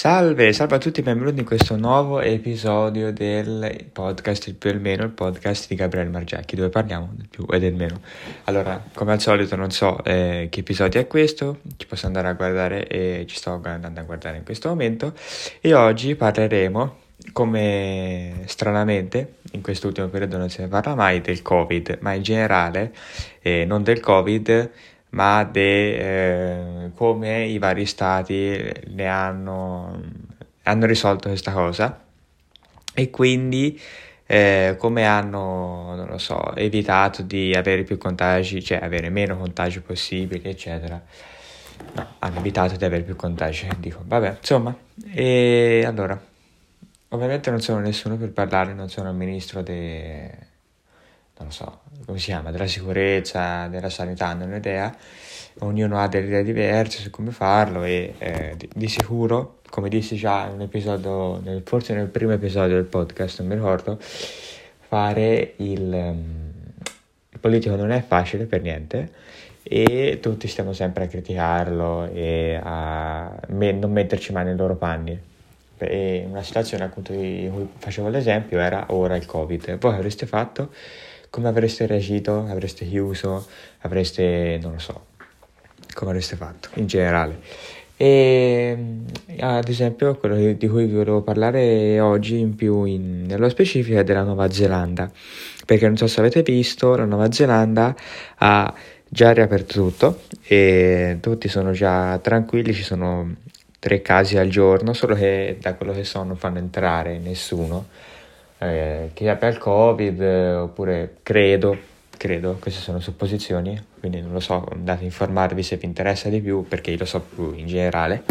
Salve, salve a tutti e benvenuti in questo nuovo episodio del podcast Il più e il meno, il podcast di Gabriele Margiacchi, dove parliamo del più e del meno. Allora, come al solito non so eh, che episodio è questo, ci posso andare a guardare e ci sto andando a guardare in questo momento e oggi parleremo, come stranamente in quest'ultimo periodo non se ne parla mai, del Covid, ma in generale eh, non del Covid ma di eh, come i vari stati ne hanno, hanno risolto questa cosa e quindi eh, come hanno, non lo so, evitato di avere più contagi, cioè avere meno contagi possibili, eccetera. No, hanno evitato di avere più contagi, dico, vabbè, insomma, e allora, ovviamente non sono nessuno per parlare, non sono il ministro de non lo so, come si chiama, della sicurezza, della sanità, non ho idea, ognuno ha delle idee diverse su come farlo e eh, di, di, sicuro, come dissi già in un episodio, nel, forse nel primo episodio del podcast, non mi ricordo, fare il, um, il politico non è facile per niente e tutti stiamo sempre a criticarlo e a me, non metterci mai nei loro panni. E una situazione appunto di cui facevo l'esempio era ora il Covid. Voi avreste fatto? Come avreste reagito? Avreste chiuso? Avreste, non lo so, come avreste fatto in generale? E ad esempio quello di cui vi volevo parlare oggi in più in, nello specifico è della Nuova Zelanda, perché non so se avete visto, la Nuova Zelanda ha già riaperto tutto e tutti sono già tranquilli, ci sono tre casi al giorno, solo che da quello che so non fanno entrare nessuno eh, che abbia il covid eh, oppure credo, credo, queste sono supposizioni, quindi non lo so, andate a informarvi se vi interessa di più perché io lo so più in generale.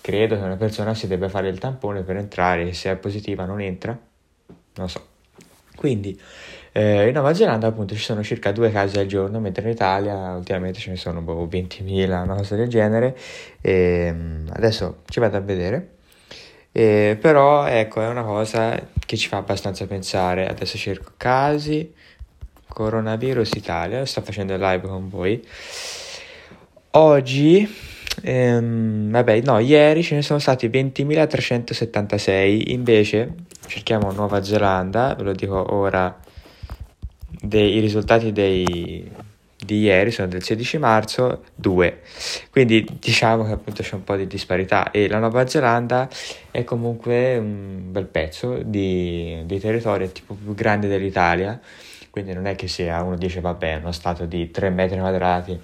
Credo che una persona si debba fare il tampone per entrare se è positiva non entra, non lo so. Quindi eh, in Nuova Zelanda appunto ci sono circa due casi al giorno, mentre in Italia ultimamente ce ne sono boh, 20.000, una cosa del genere. E, ehm, adesso ci vado a vedere. Eh, però ecco, è una cosa che ci fa abbastanza pensare. Adesso cerco casi, coronavirus Italia, sto facendo live con voi. Oggi, ehm, vabbè, no, ieri ce ne sono stati 20.376, invece cerchiamo Nuova Zelanda, ve lo dico ora, dei, risultati dei di ieri sono del 16 marzo 2 quindi diciamo che appunto c'è un po' di disparità e la Nuova Zelanda è comunque un bel pezzo di, di territorio tipo più grande dell'Italia quindi non è che sia uno dice vabbè è uno stato di 3 metri quadrati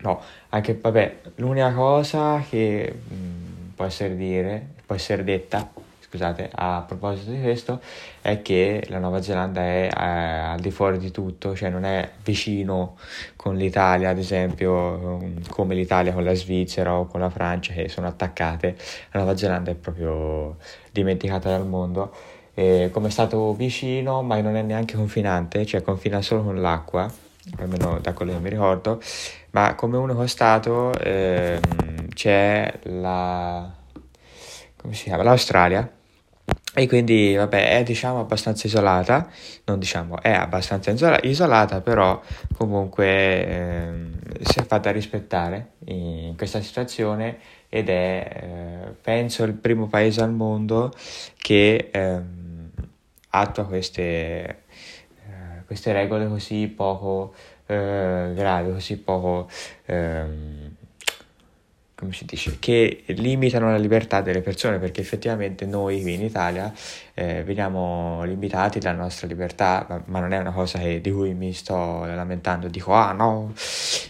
no anche vabbè l'unica cosa che mh, può essere dire può essere detta scusate, a proposito di questo, è che la Nuova Zelanda è eh, al di fuori di tutto, cioè non è vicino con l'Italia, ad esempio, come l'Italia con la Svizzera o con la Francia, che sono attaccate. La Nuova Zelanda è proprio dimenticata dal mondo. E come è stato vicino, ma non è neanche confinante, cioè confina solo con l'acqua, almeno da quello che mi ricordo, ma come unico stato ehm, c'è la... come si chiama? L'Australia e quindi, vabbè, è diciamo abbastanza isolata, non diciamo, è abbastanza isolata, però comunque eh, si è fatta rispettare in questa situazione ed è, eh, penso, il primo paese al mondo che eh, attua queste, eh, queste regole così poco eh, gravi, così poco... Come si dice, che limitano la libertà delle persone, perché effettivamente noi qui in Italia eh, veniamo limitati dalla nostra libertà, ma, ma non è una cosa che, di cui mi sto lamentando, dico ah no,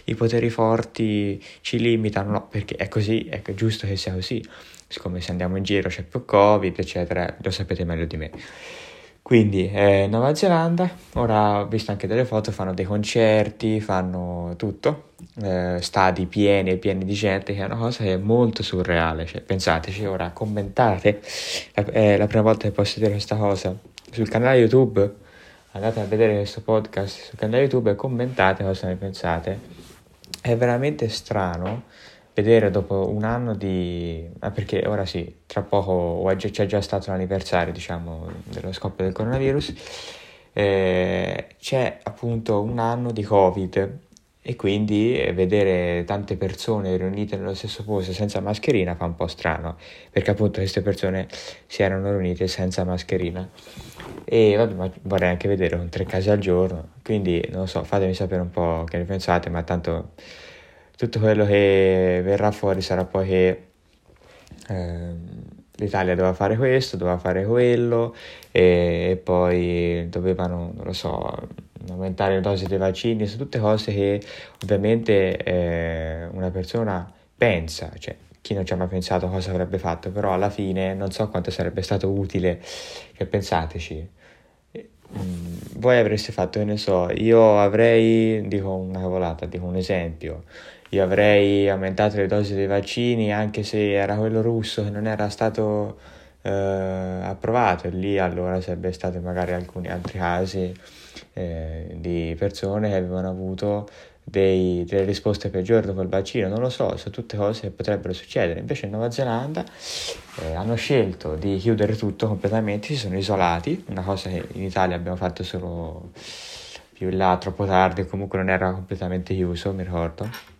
i poteri forti ci limitano, no, perché è così, è giusto che sia così, siccome se andiamo in giro c'è più Covid, eccetera, lo sapete meglio di me. Quindi eh, Nuova Zelanda, ora ho visto anche delle foto, fanno dei concerti, fanno tutto, eh, stadi pieni e pieni di gente, che è una cosa che è molto surreale, cioè, pensateci, ora commentate, è eh, la prima volta che posso dire questa cosa, sul canale YouTube, andate a vedere questo podcast sul canale YouTube e commentate cosa ne pensate, è veramente strano vedere dopo un anno di... Ah, perché ora sì, tra poco c'è già stato l'anniversario, diciamo, dello scoppio del coronavirus, eh, c'è appunto un anno di Covid e quindi vedere tante persone riunite nello stesso posto senza mascherina fa un po' strano, perché appunto queste persone si erano riunite senza mascherina. E vabbè, vorrei anche vedere con tre casi al giorno, quindi non so, fatemi sapere un po' che ne pensate, ma tanto tutto quello che verrà fuori sarà poi che eh, l'Italia doveva fare questo, doveva fare quello e, e poi dovevano, non lo so, aumentare le dosi dei vaccini, sono tutte cose che ovviamente eh, una persona pensa, cioè chi non ci ha mai pensato cosa avrebbe fatto, però alla fine non so quanto sarebbe stato utile, che pensateci. Mm, voi avreste fatto, che ne so, io avrei, dico una cavolata, dico un esempio, io avrei aumentato le dosi dei vaccini anche se era quello russo che non era stato eh, approvato e lì allora sarebbe stato magari alcuni altri casi eh, di persone che avevano avuto dei, delle risposte peggiori dopo il vaccino, non lo so, sono tutte cose che potrebbero succedere. Invece in Nuova Zelanda eh, hanno scelto di chiudere tutto completamente, si sono isolati, una cosa che in Italia abbiamo fatto solo più in là, troppo tardi, comunque non era completamente chiuso, mi ricordo.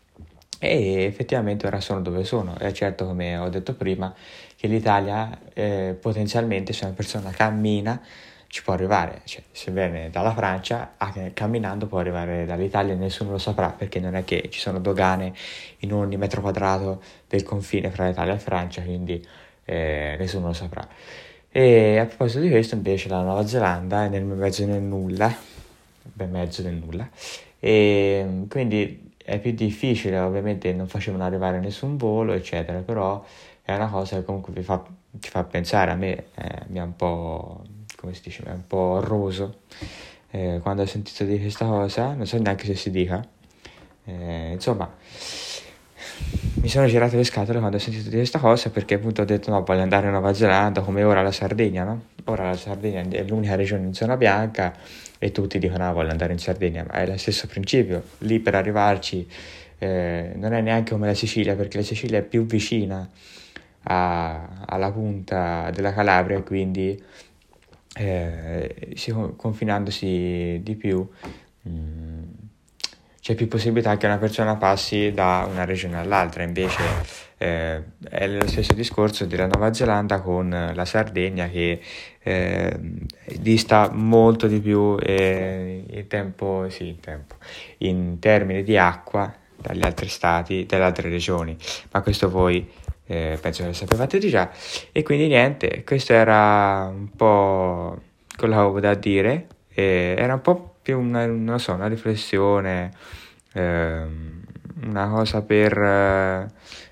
E effettivamente ora sono dove sono. E certo, come ho detto prima, che l'Italia eh, potenzialmente se una persona cammina ci può arrivare, cioè, se viene dalla Francia, camminando può arrivare dall'Italia e nessuno lo saprà perché non è che ci sono dogane in ogni metro quadrato del confine fra l'Italia e Francia, quindi eh, nessuno lo saprà. E a proposito di questo, invece, la Nuova Zelanda è nel mezzo del nulla, ben mezzo del nulla, e quindi è più difficile, ovviamente non facevano arrivare nessun volo, eccetera, però è una cosa che comunque vi fa, ci fa pensare, a me eh, mi ha un po' come si dice, è un po' roso eh, quando ho sentito di questa cosa, non so neanche se si dica. Eh, insomma, mi sono girato le scatole quando ho sentito di questa cosa perché appunto ho detto no, voglio andare in Nuova Zelanda come ora la Sardegna, no? Ora la Sardegna è l'unica regione in zona bianca e tutti dicono no, voglio andare in Sardegna, ma è lo stesso principio, lì per arrivarci eh, non è neanche come la Sicilia perché la Sicilia è più vicina a, alla punta della Calabria, quindi eh, si, confinandosi di più mh, mm, c'è più possibilità che una persona passi da una regione all'altra, invece eh, è lo stesso discorso della Nuova Zelanda con la Sardegna che eh, dista molto di più eh, in, tempo, sì, in, tempo, in termini di acqua dagli altri stati, dalle altre regioni, ma questo voi eh, penso che lo sapevate già. E quindi niente, questo era un po' quello che avevo da dire, e era un po' più una, so, una riflessione, eh, una cosa per eh,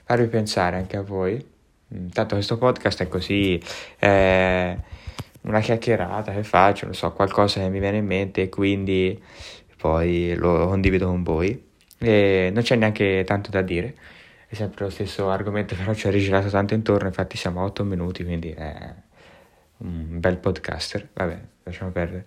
farvi pensare anche a voi. Intanto questo podcast è così, è una chiacchierata che faccio, non so, qualcosa che mi viene in mente e quindi poi lo condivido con voi. E non c'è neanche tanto da dire è sempre lo stesso argomento, però ci ha rigirato tanto intorno, infatti siamo a 8 minuti, quindi è un bel podcaster, vabbè, lasciamo perdere.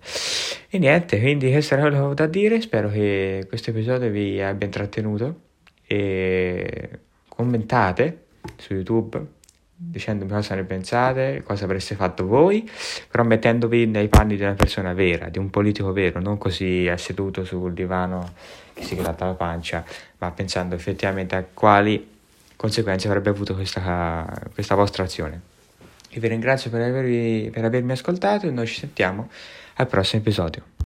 E niente, quindi questo era quello da dire, spero che questo episodio vi abbia intrattenuto e commentate su YouTube dicendomi cosa ne pensate, cosa avreste fatto voi, però mettendovi nei panni di una persona vera, di un politico vero, non così seduto sul divano che si gratta la pancia, ma pensando effettivamente a quali conseguenze avrebbe avuto questa, questa vostra azione. Io vi ringrazio per, avervi, per avermi ascoltato e noi ci sentiamo al prossimo episodio.